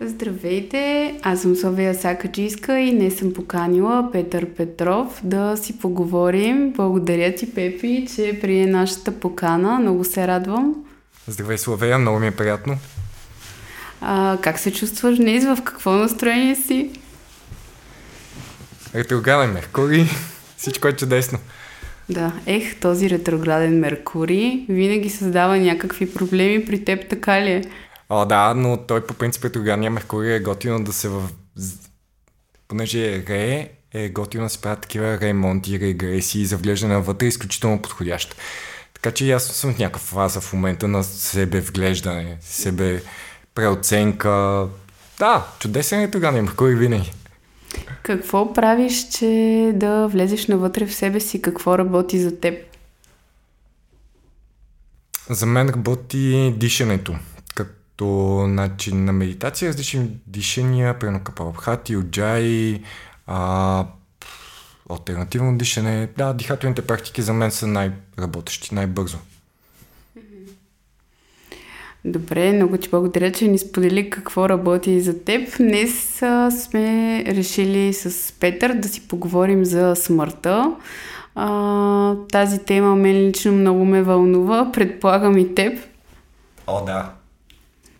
Здравейте, аз съм Совия Сакаджийска и не съм поканила Петър Петров да си поговорим. Благодаря ти, Пепи, че прие нашата покана. Много се радвам. Здравей, Славея, много ми е приятно. А, как се чувстваш днес? В какво настроение си? Ретрограден Меркурий. Всичко е чудесно. Да, ех, този ретрограден Меркурий винаги създава някакви проблеми при теб, така ли е? О, да, но той по принцип ретроградния Меркурий е готино да се в... Понеже е ре, е готино да се правят такива ремонти, регресии, за влеждане навътре, е изключително подходящ. Така че аз съм в някаква фаза в момента на себе вглеждане, себе преоценка. Да, чудесен ретроградния Меркурий винаги. Какво правиш, че да влезеш навътре в себе си? Какво работи за теб? За мен работи дишането като начин на медитация, различни дишания, прено капалабхати, уджай, а, альтернативно дишане. Да, дихателните практики за мен са най-работещи, най-бързо. Добре, много ти благодаря, че ни сподели какво работи за теб. Днес а, сме решили с Петър да си поговорим за смъртта. А, тази тема мен лично много ме вълнува, предполагам и теб. О, да.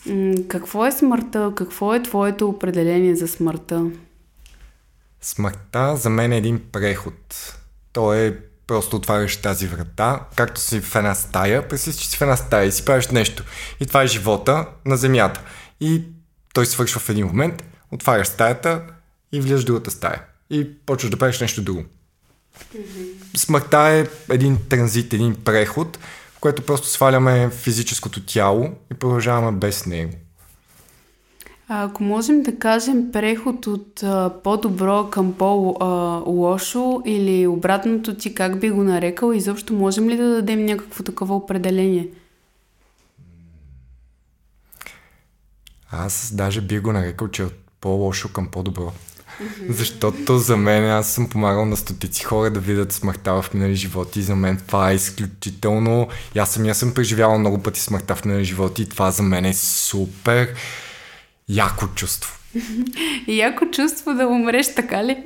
М- какво е смъртта? Какво е твоето определение за смъртта? Смъртта за мен е един преход. То е просто отваряш тази врата, както си в една стая, представи че си в една стая и си правиш нещо. И това е живота на Земята. И той свършва в един момент, отваряш стаята и влизаш в другата стая. И почваш да правиш нещо друго. Смъртта е един транзит, един преход, което просто сваляме физическото тяло и продължаваме без него. Ако можем да кажем преход от а, по-добро към по-лошо или обратното ти, как би го нарекал, изобщо можем ли да дадем някакво такова определение? Аз даже би го нарекал, че е от по-лошо към по-добро. Защото за мен аз съм помагал на стотици хора да видят смъртта в минали животи. За мен това е изключително. Аз съм, аз съм преживявал много пъти смъртта в минали животи и това за мен е супер яко чувство. яко чувство да умреш, така ли?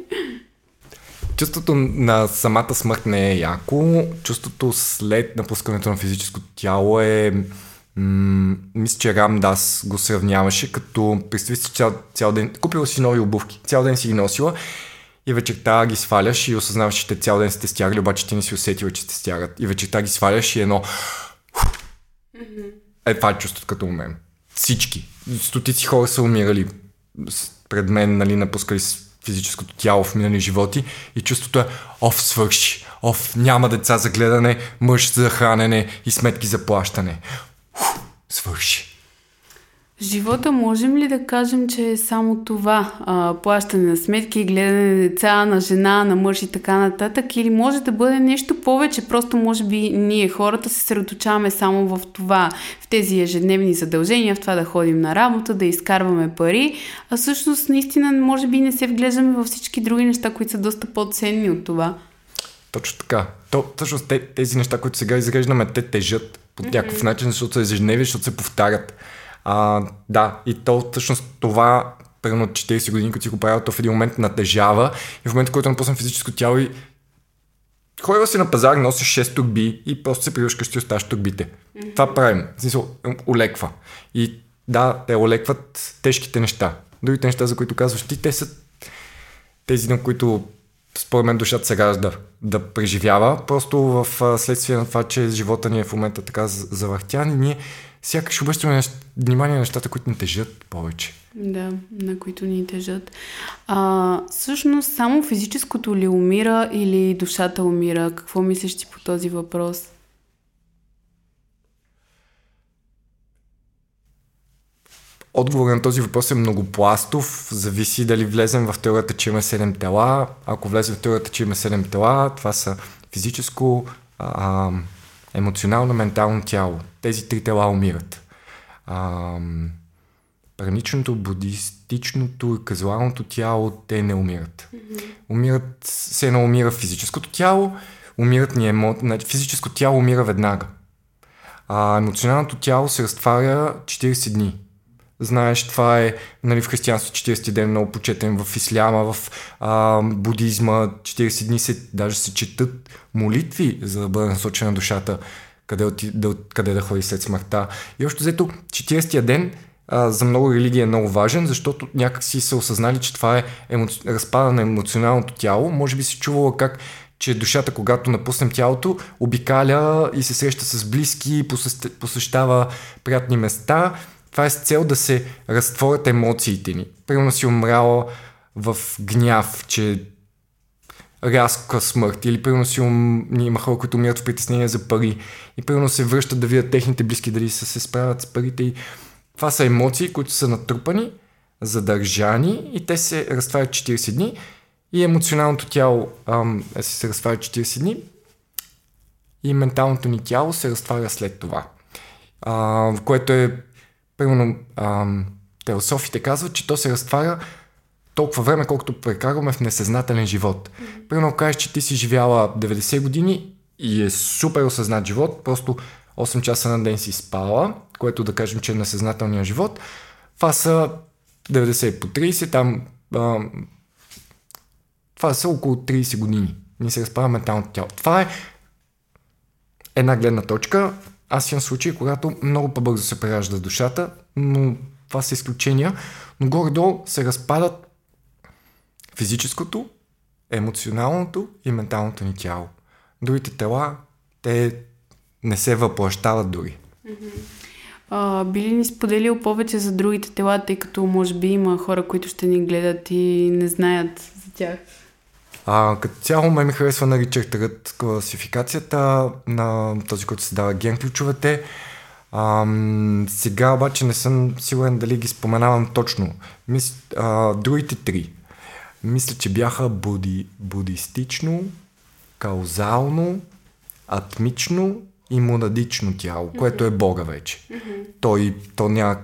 Чувството на самата смърт не е яко. Чувството след напускането на физическото тяло е... М- мисля, че Рам Дас го сравняваше като представи си цял, цял ден, купила си нови обувки, цял ден си ги носила и вечерта ги сваляш и осъзнаваш, че те цял ден сте стягали, обаче ти не си усетила, че те стягат. И вечерта ги сваляш и едно... Е, това е чувството като мен. Всички стотици хора са умирали пред мен, нали, напускали с физическото тяло в минали животи и чувството е оф, свърши, оф, няма деца за гледане, мъж за хранене и сметки за плащане. Свърши. Живота можем ли да кажем, че е само това? А, плащане на сметки, гледане на деца, на жена, на мъж и така нататък? Или може да бъде нещо повече? Просто може би ние хората се средоточаваме само в това, в тези ежедневни задължения, в това да ходим на работа, да изкарваме пари, а всъщност наистина може би не се вглеждаме във всички други неща, които са доста по-ценни от това. Точно така. То, всъщност тези неща, които сега изреждаме, те тежат по някакъв mm-hmm. начин, защото са ежедневни, защото се повтарят. А, да, и то всъщност това примерно 40 години, като си го правил, то в един момент натежава и в момента, в който напусна физическо тяло и ходила си на пазар, носиш 6 турби и просто се привършкаш и оставаш турбите. Mm-hmm. Това правим. В смисъл, олеква. И да, те олекват тежките неща. Другите неща, за които казваш ти, те са тези, на които според мен душата се ражда да преживява. Просто в следствие на това, че живота ни е в момента така завъртян и ние сякаш обръщаме внимание на нещата, които ни тежат повече. Да, на които ни тежат. А, всъщност, само физическото ли умира или душата умира? Какво мислиш ти по този въпрос? Отговор на този въпрос е многопластов. Зависи дали влезем в теорията, че има 7 тела. Ако влезем в теорията, че има 7 тела, това са физическо, а, емоционално, ментално тяло. Тези три тела умират. А, праничното, будистичното и казуалното тяло, те не умират. Mm-hmm. Умират, се едно умира физическото тяло, умират ни емо... Значи, физическо тяло умира веднага. А емоционалното тяло се разтваря 40 дни. Знаеш, това е нали, в християнство 40 ден много почетен, в исляма, в а, будизма 40 дни се, даже се четат молитви, за да бъде насочена душата, къде, да, къде да ходи след смъртта. И още взето 40-я ден а, за много религии е много важен, защото някак си са осъзнали, че това е емоци... разпада на емоционалното тяло. Може би си чувала как че душата, когато напуснем тялото, обикаля и се среща с близки, посещава приятни места. Това е с цел да се разтворят емоциите ни. Примерно си умряла в гняв, че рязка смърт. Или примерно си ум... има хора, които умират в притеснение за пари. И примерно се връщат да видят техните близки дали са се справят с парите. И това са емоции, които са натрупани, задържани и те се разтварят 40 дни. И емоционалното тяло ам, е, се разтваря 40 дни. И менталното ни тяло се разтваря след това. А, което е, примерно, ам, теософите казват, че то се разтваря толкова време, колкото прекарваме в несъзнателен живот. Примерно кажеш, че ти си живяла 90 години и е супер осъзнат живот, просто 8 часа на ден си спала, което да кажем, че е несъзнателният живот. Това са 90 по 30, там а, това са около 30 години. Ни се разпада менталното тяло. Това е една гледна точка. Аз имам случаи, когато много по-бързо се преражда душата, но това са изключения. Но горе-долу се разпадат физическото, емоционалното и менталното ни тяло. Другите тела, те не се въплащават дори. А, би ли ни споделил повече за другите тела, тъй като може би има хора, които ще ни гледат и не знаят за тях? А, като цяло ме ми харесва на Ричард класификацията на този, който се дава ген ключовете. А, сега обаче не съм сигурен дали ги споменавам точно. Мис, а, другите три. Мисля, че бяха буди, будистично, каузално, атмично и монадично тяло, mm-hmm. което е Бога вече. Mm-hmm. Той, то, ня,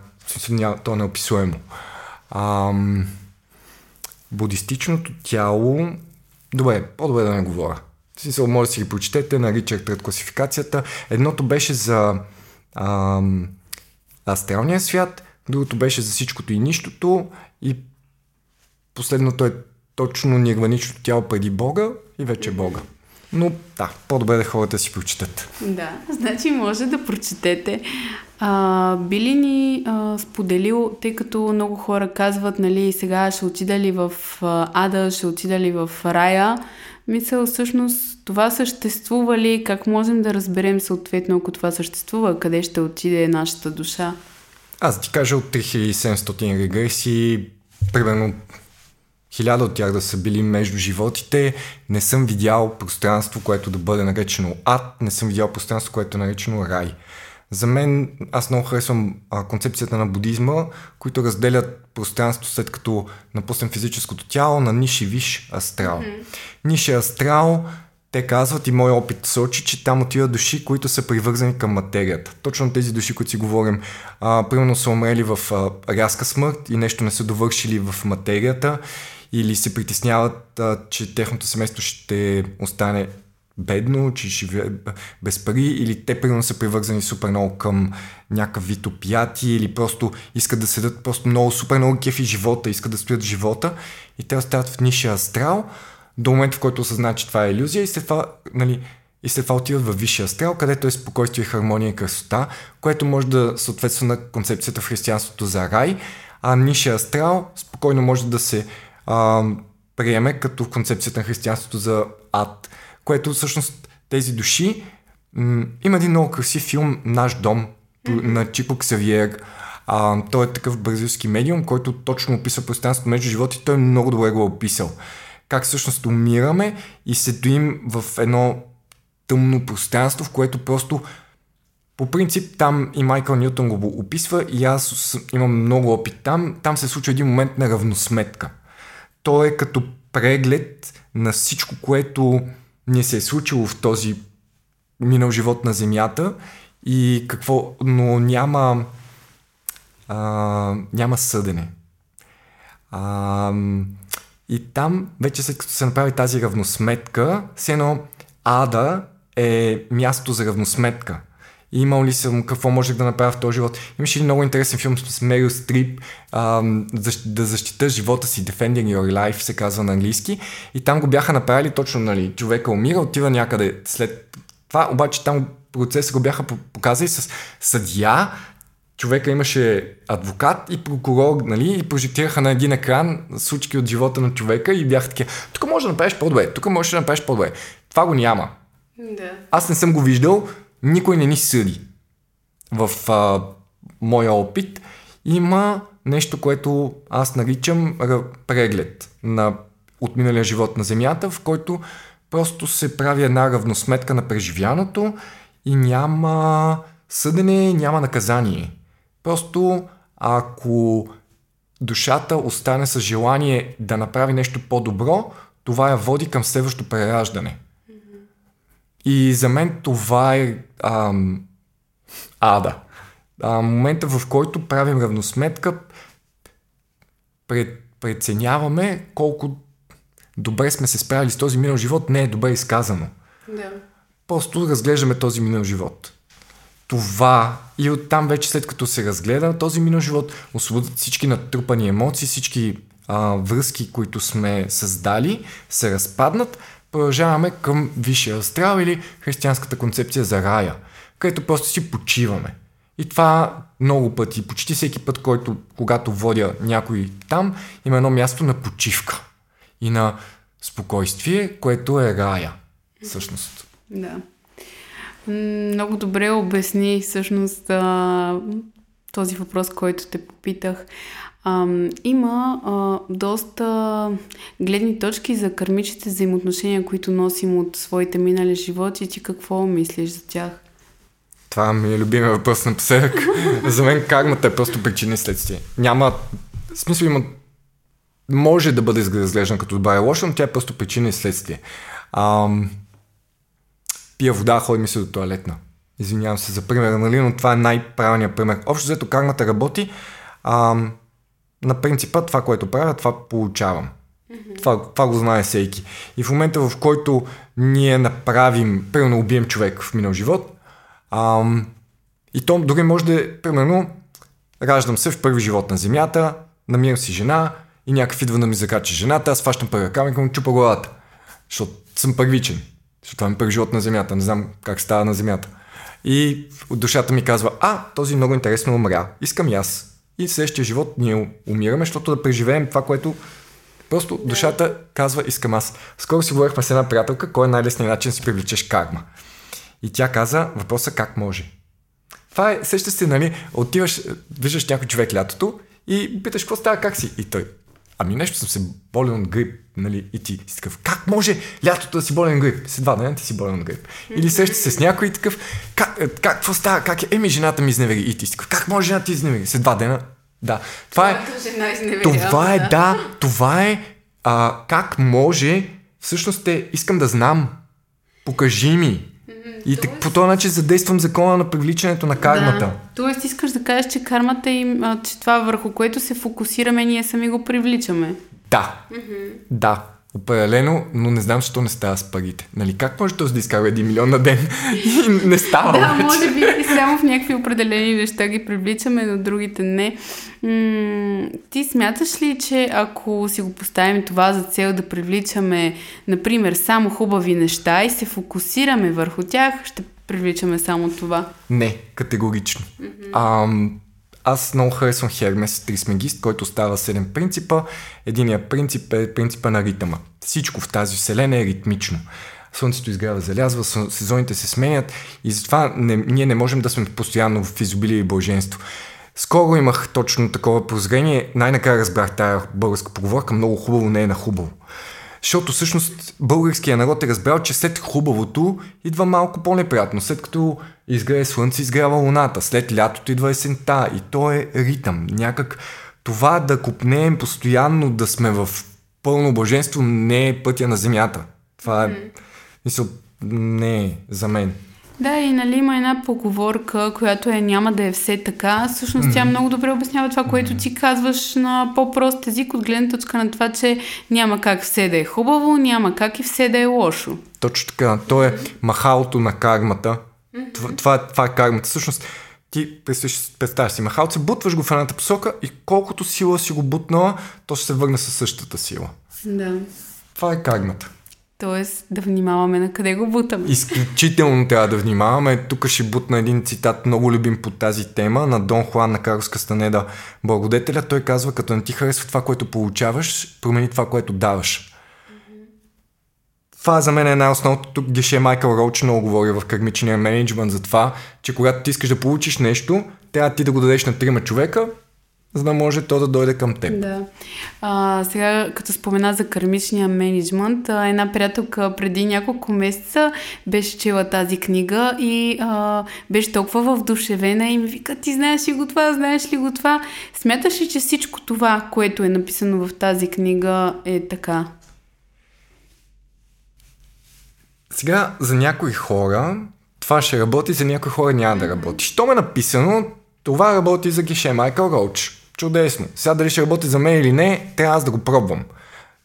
ня, то е неописуемо. А, будистичното тяло Добре, по-добре да не говоря. В смисъл, може да си ги прочетете на Ричард класификацията. Едното беше за ам, астралния свят, другото беше за всичкото и нищото и последното е точно нирваничното тяло преди Бога и вече Бога. Но да, по-добре да хората си прочитат. Да, значи може да прочетете. А, би ли ни а, споделил, тъй като много хора казват, нали, сега ще отида ли в ада, ще отида ли в рая, мисля, всъщност това съществува ли, как можем да разберем съответно, ако това съществува, къде ще отиде нашата душа? Аз ти кажа от 3700 регресии, примерно хиляда от тях да са били между животите. Не съм видял пространство, което да бъде наречено ад, не съм видял пространство, което е наречено рай. За мен, аз много харесвам а, концепцията на будизма, които разделят пространство след като напуснем физическото тяло на ниши виш астрал. Mm-hmm. Ниши астрал, те казват и мой опит сочи, че там отиват души, които са привързани към материята. Точно тези души, които си говорим, а, примерно са умрели в а, рязка смърт и нещо не са довършили в материята или се притесняват, а, че техното семейство ще остане бедно, че живее без пари, или те примерно са привързани супер много към някакъв вид опияти, или просто искат да седат просто много супер много кефи живота, искат да стоят живота и те остават в ниша астрал до момента, в който осъзнаят, че това е иллюзия и след това, нали, и след това отиват в висшия астрал, където е спокойствие, хармония и красота, което може да съответства на концепцията в християнството за рай, а нишия астрал спокойно може да се а, приеме като концепцията на християнството за ад, което всъщност тези души... М- има един много красив филм Наш дом mm-hmm. на Чико Ксавиер. А, той е такъв бразилски медиум, който точно описва пространството между животи. Той много добре го е описал. Как всъщност умираме и се доим в едно тъмно пространство, в което просто по принцип там и Майкъл Ньютон го описва и аз имам много опит там. Там се случва един момент на равносметка. То е като преглед на всичко, което ни се е случило в този минал живот на Земята и какво, но няма а, няма съдене. А, и там, вече след като се направи тази равносметка, все едно ада е място за равносметка. Имал ли съм, какво можех да направя в този живот. Имаше един много интересен филм с Мерил Стрип, а, да защита живота си, Defending Your Life се казва на английски. И там го бяха направили точно, нали, човека умира, отива някъде след това, обаче там процеса го бяха показали с съдия, човека имаше адвокат и прокурор, нали, и прожектираха на един екран случки от живота на човека и бяха такива, тук може да направиш по-добре, тук може да направиш по-добре. Това го няма. Да. Аз не съм го виждал, никой не ни съди. В а, моя опит има нещо, което аз наричам преглед на отминалия живот на Земята, в който просто се прави една равносметка на преживяното и няма съдене, няма наказание. Просто ако душата остане с желание да направи нещо по-добро, това я води към следващото прераждане. И за мен това е ам, ада. А, момента, в който правим равносметка, пред, преценяваме колко добре сме се справили с този минал живот, не е добре изказано. Да. Просто разглеждаме този минал живот. Това и оттам вече след като се разгледа този минал живот, освободят всички натрупани емоции, всички а, връзки, които сме създали, се разпаднат, продължаваме към висшия астрал или християнската концепция за рая, където просто си почиваме. И това много пъти, почти всеки път, който, когато водя някой там, има едно място на почивка и на спокойствие, което е рая, всъщност. Да. Много добре обясни всъщност този въпрос, който те попитах. А, има а, доста гледни точки за кармичните взаимоотношения, които носим от своите минали животи. Ти какво мислиш за тях? Това ми е любимия въпрос напоследък. за мен кармата е просто причина и следствие. Няма... В смисъл има... Може да бъде разглеждан като добра и лоша, но тя е просто причина и следствие. Ам... Пия вода, ходи ми се до туалетна. Извинявам се за пример, нали, но това е най-правилният пример. Общо взето кармата работи. Ам на принципа това, което правя, това получавам. Mm-hmm. Това, това го знае всеки. И в момента, в който ние направим, примерно убием човек в минал живот, ам, и то дори може да е, примерно, раждам се в първи живот на земята, намирам си жена и някакъв идва да ми закача жената, аз фащам първия камък и му чупа главата. Защото съм първичен. Защото това е първи живот на земята, не знам как става на земята. И душата ми казва, а, този много интересно умря, искам и аз. И следващия живот ние умираме, защото да преживеем това, което просто душата казва, искам аз. Скоро си говорихме с една приятелка, кой е най-лесният начин да си привлечеш карма. И тя каза, въпроса как може. Това е, сеща се, нали, отиваш, виждаш някой човек лятото и питаш какво става, как си. И той, ами нещо съм се болен от грип, нали, и ти си такъв, как може лятото да си болен от грип? След два дена ти си болен от грип. Или сеща се с някой и такъв, как, е, как, какво става, как е, еми жената ми изневери. И ти си такъв, как може жената ти изневери? След два дена, да. Това е, това е, да, това е, а, как може, всъщност е, искам да знам, покажи ми, и Тоест... по този начин задействам закона на привличането на кармата. Да. Тоест искаш да кажеш, че кармата им, че това върху което се фокусираме, ние сами го привличаме. Да. Mm-hmm. Да. Определено, но не знам, защо не става с парите. Нали, как може този да изкарва един милион на ден и не става? да, вече. може би само в някакви определени неща ги привличаме, но другите не. М- ти смяташ ли, че ако си го поставим това за цел да привличаме, например, само хубави неща и се фокусираме върху тях, ще привличаме само това? Не, категорично. Mm-hmm. Ам, аз много харесвам Хермес Трисмегист, който става 7 принципа. Единият принцип е принципа на ритъма. Всичко в тази вселена е ритмично. Слънцето изгрява, залязва, сезоните се сменят и затова не, ние не можем да сме постоянно в изобилие и блаженство. Скоро имах точно такова прозрение. Най-накрая разбрах тая българска поговорка. Много хубаво не е на хубаво. Защото всъщност българския народ е разбрал, че след хубавото идва малко по-неприятно. След като изгрее слънце, изгрява луната. След лятото идва есента. И то е ритъм. Някак това да купнеем постоянно, да сме в пълно блаженство, не е пътя на земята. Това е, мисъл, не е за мен. Да, и нали има една поговорка, която е няма да е все така. Всъщност mm-hmm. тя много добре обяснява това, което ти казваш на по-прост език, от гледна точка на това, че няма как все да е хубаво, няма как и все да е лошо. Точно така. То е махалото на кармата, Mm-hmm. Това, това, това е кармата. Всъщност, ти представяш си махалце, бутваш го в едната посока и колкото сила си го бутнала, то ще се върне със същата сила. Да. Това е кармата. Тоест да внимаваме на къде го бутаме. Изключително трябва да внимаваме. Тук ще бутна един цитат, много любим по тази тема, на Дон Хуан на Карлос Кастанеда. Благодетеля, той казва, като не ти харесва това, което получаваш, промени това, което даваш. Това за мен е най-основното. Тук Геше Майкъл Роуч много говори в кармичния менеджмент за това, че когато ти искаш да получиш нещо, трябва ти да го дадеш на трима човека, за да може то да дойде към теб. Да. А, сега, като спомена за кармичния менеджмент, една приятелка преди няколко месеца беше чела тази книга и а, беше толкова вдушевена и ми вика, ти знаеш ли го това, знаеш ли го това? Смяташ ли, че всичко това, което е написано в тази книга е така? Сега, за някои хора това ще работи, за някои хора няма да работи. Що е написано, това работи за Геше Майкъл Роуч. Чудесно. Сега дали ще работи за мен или не, трябва аз да го пробвам.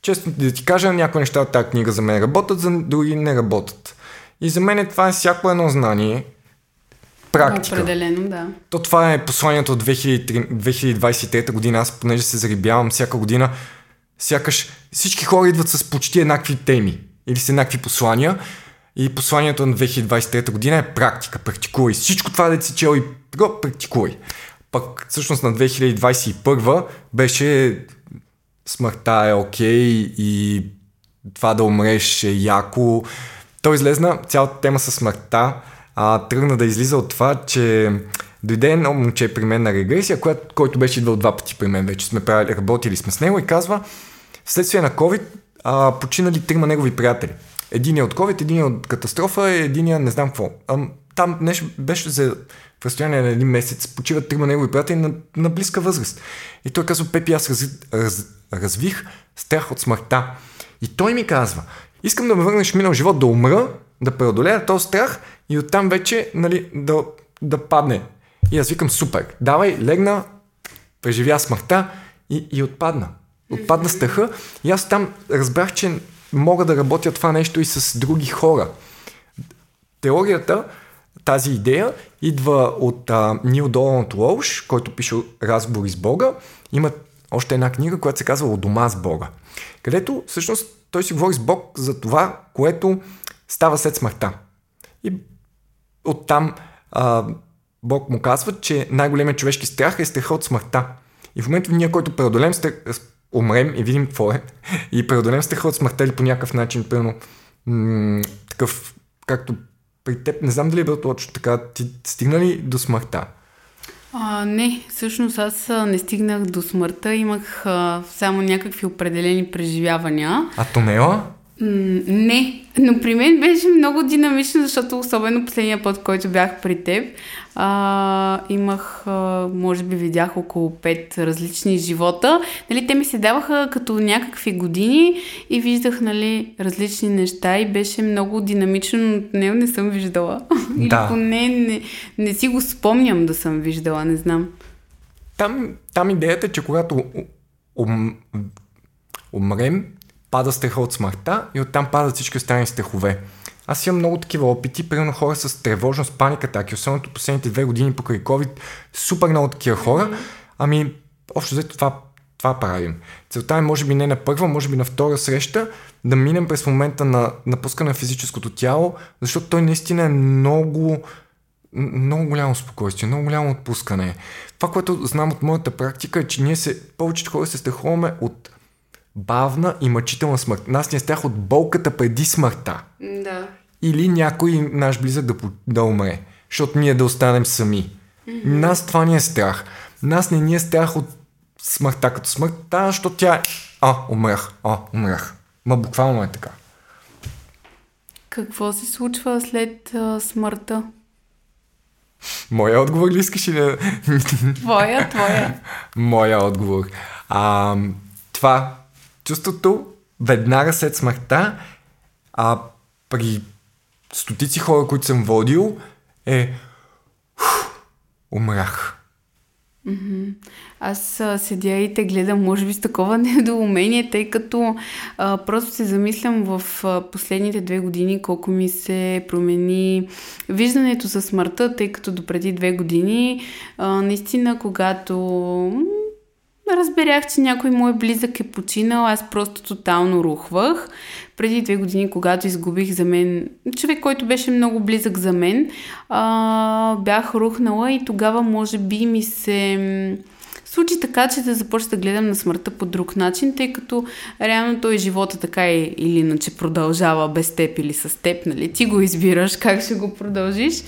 Честно да ти кажа, някои неща от тази книга за мен работят, за други не работят. И за мен това е всяко едно знание, практика. Определено, да. То това е посланието от 2023 година. Аз, понеже се зарибявам всяка година, сякаш всички хора идват с почти еднакви теми или с еднакви послания. И посланието на 2023 година е практика, практикувай. Всичко това да си чел и го практикувай. Пък всъщност на 2021 беше смъртта е окей okay, и това да умреш е яко. Той излезна цялата тема с смъртта, а, тръгна да излиза от това, че дойде едно момче при мен на регресия, която, който беше идвал два пъти при мен, вече сме правили, работили сме с него и казва, вследствие на COVID а, починали трима негови приятели. Един е от COVID, един е от катастрофа, един е не знам какво. А, там нещо беше за в разстояние на един месец почиват трима негови приятели на, на близка възраст. И той казва, Пепи, аз раз, раз, развих страх от смъртта. И той ми казва, искам да ме върнеш минал живот, да умра, да преодолея този страх и оттам вече нали, да, да падне. И аз викам, супер, давай, легна, преживя смъртта и, и отпадна. Отпадна страха и аз там разбрах, че мога да работя това нещо и с други хора. Теорията тази идея идва от Нил Доланд Лоуш, който пише Разговори с Бога. Има още една книга, която се казва От дома с Бога. Където всъщност той си говори с Бог за това, което става след смъртта. И оттам а, Бог му казва, че най-големият човешки страх е страха от смъртта. И в момента ние, който преодолем страх, умрем и видим какво е, и преодолем страха от смъртта или по някакъв начин, пълно м- такъв, както при теб, не знам дали е било точно така, ти стигна ли до смъртта? А, не, всъщност аз не стигнах до смъртта, имах а, само някакви определени преживявания. А тунела? Не, но при мен беше много динамично, защото особено последния път, който бях при теб, а, имах, а, може би видях около пет различни живота. Нали, те ми се даваха като някакви години и виждах нали, различни неща и беше много динамично, но не, не съм виждала. Да. Или поне не, не си го спомням да съм виждала, не знам. Там, там идеята е, че когато ум, умрем, пада страха от смъртта и оттам падат всички останали страхове. Аз имам много такива опити, примерно хора с тревожност, паника, таки, особено последните две години покрай COVID, супер много такива хора. Ами, общо взето това, това правим. Целта е, може би не на първа, може би на втора среща, да минем през момента на напускане на физическото тяло, защото той наистина е много, много голямо спокойствие, много голямо отпускане. Това, което знам от моята практика е, че ние се, повечето хора се страхуваме от бавна и мъчителна смърт. Нас не страх от болката преди смъртта. Да. Или някой наш близък да, да умре, защото ние да останем сами. Mm-hmm. Нас това ни е страх. Нас не ни е страх от смъртта като смъртта, защото тя е... А, умрях, а, умрях. Ма буквално е така. Какво се случва след а, смъртта? Моя отговор ли искаш ли Твоя, твоя. Моя отговор. А, това чувството веднага след смъртта, а при стотици хора, които съм водил, е. Mm-hmm. Аз седя и те гледам, може би с такова недоумение, тъй като а, просто се замислям в последните две години колко ми се промени виждането за смъртта, тъй като допреди две години а, наистина когато разберях, че някой мой близък е починал, аз просто тотално рухвах. Преди две години, когато изгубих за мен човек, който беше много близък за мен, а, бях рухнала и тогава може би ми се случи така, че да започна да гледам на смъртта по друг начин, тъй като реално той живота така или иначе продължава без теб или с теб, нали? Ти го избираш как ще го продължиш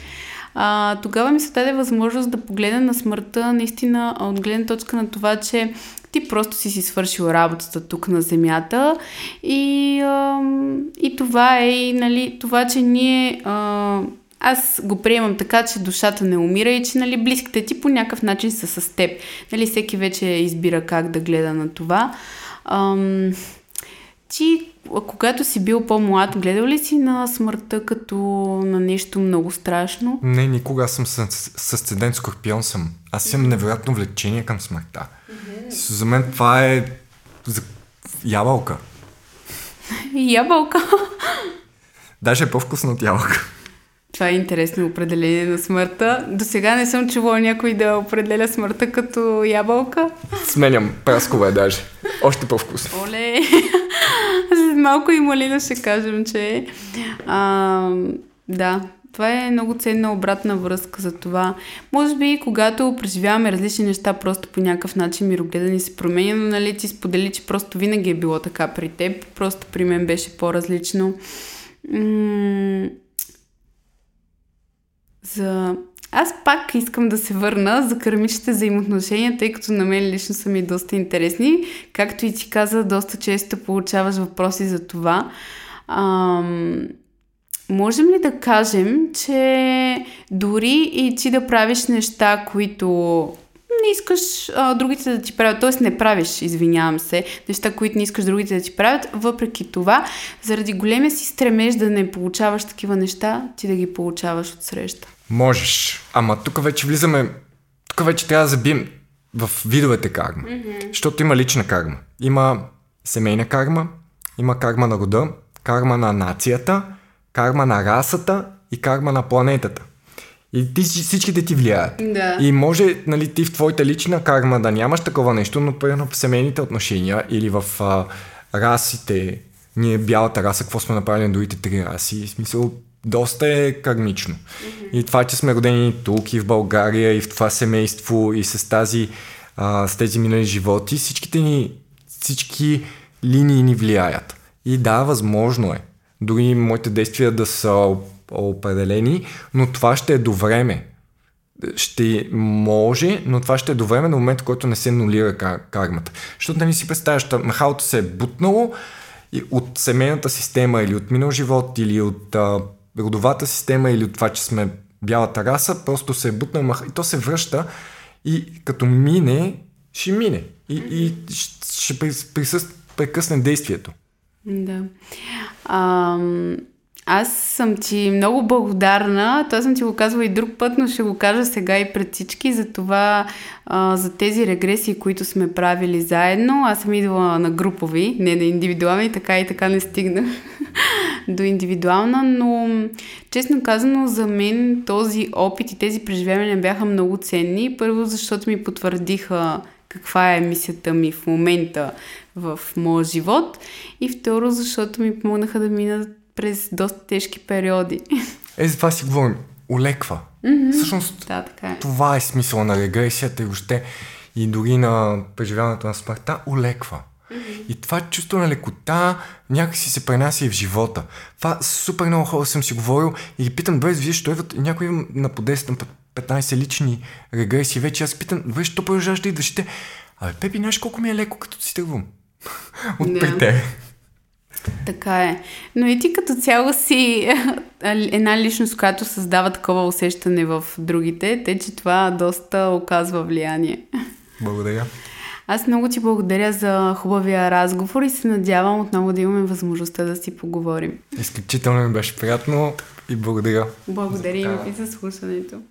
а, тогава ми се даде възможност да погледна на смъртта наистина от гледна точка на това, че ти просто си си свършил работата тук на земята и, а, и това е и, нали, това, че ние а, аз го приемам така, че душата не умира и че нали, близките ти по някакъв начин са с теб. Нали, всеки вече избира как да гледа на това. Ам, ти когато си бил по-млад, гледал ли си на смъртта като на нещо много страшно? Не, никога. Аз съм съсцедент скорпион съм. Аз имам невероятно влечение към смъртта. Mm-hmm. За мен това е за... ябълка. ябълка? Даже е по-вкусно от ябълка. Това е интересно определение на смъртта. До сега не съм чувала някой да определя смъртта като ябълка. Сменям, праскова е даже. Още по-вкусно. Оле! Малко и малина ще кажем, че а, да, това е много ценна обратна връзка за това. Може би, когато преживяваме различни неща, просто по някакъв начин мирогледа ни се променя, но нали ти сподели, че просто винаги е било така при теб, просто при мен беше по-различно. М- за... Аз пак искам да се върна за кармичните взаимоотношения, тъй като на мен лично са ми доста интересни. Както и ти каза, доста често получаваш въпроси за това. Ам... Можем ли да кажем, че дори и ти да правиш неща, които не искаш а, другите да ти правят, т.е. не правиш, извинявам се, неща, които не искаш другите да ти правят, въпреки това, заради големия си стремеж да не получаваш такива неща, ти да ги получаваш от среща. Можеш. Ама тук вече влизаме. Тук вече трябва да забием в видовете карма. Mm-hmm. Защото има лична карма. Има семейна карма, има карма на рода, карма на нацията, карма на расата и карма на планетата. И ти, всичките ти влияят. Да. И може нали, ти в твоята лична карма да нямаш такова нещо, но примерно в семейните отношения или в а, расите, ние бялата раса, какво сме направили на другите три раси, в смисъл доста е кармично. И това, че сме родени тук и в България и в това семейство и с тази а, с тези минали животи, всичките ни, всички линии ни влияят. И да, възможно е. Дори моите действия да са определени, но това ще е до време. Ще може, но това ще е до време на момента, който не се нулира кар- кармата. Защото да ни си представяш, махалото се е бутнало от семейната система или от минал живот или от а, родовата система или от това, че сме бялата раса, просто се е бутнал и то се връща и като мине, ще мине и, и ще присъст, прекъсне действието. Да. Ам, аз съм ти много благодарна. Това съм ти го казвала и друг път, но ще го кажа сега и пред всички за това, а, за тези регресии, които сме правили заедно. Аз съм идвала на групови, не на индивидуални, така и така не стигнах до индивидуална, но честно казано за мен този опит и тези преживявания бяха много ценни. Първо, защото ми потвърдиха каква е мисията ми в момента в моя живот и второ, защото ми помогнаха да мина през доста тежки периоди. Е, за това си говорим. Олеква. Mm-hmm. Всъщност, да, така е. това е смисъл на регресията и въобще и дори на преживяването на смъртта, олеква. Mm-hmm. И това чувство на лекота някакси се пренася и в живота. Това супер много хора съм си говорил и ги питам, добре, вие ще идват някои на по 10 15 лични регресии. Вече аз питам, добре, що продължаваш да идваш? Абе, Пепи, знаеш колко ми е леко, като си тръгвам от yeah. при те. Така е. Но и ти като цяло си една личност, която създава такова усещане в другите, те, че това доста оказва влияние. Благодаря. Аз много ти благодаря за хубавия разговор и се надявам отново да имаме възможността да си поговорим. Изключително ми беше приятно и благодаря. Благодаря и за слушането.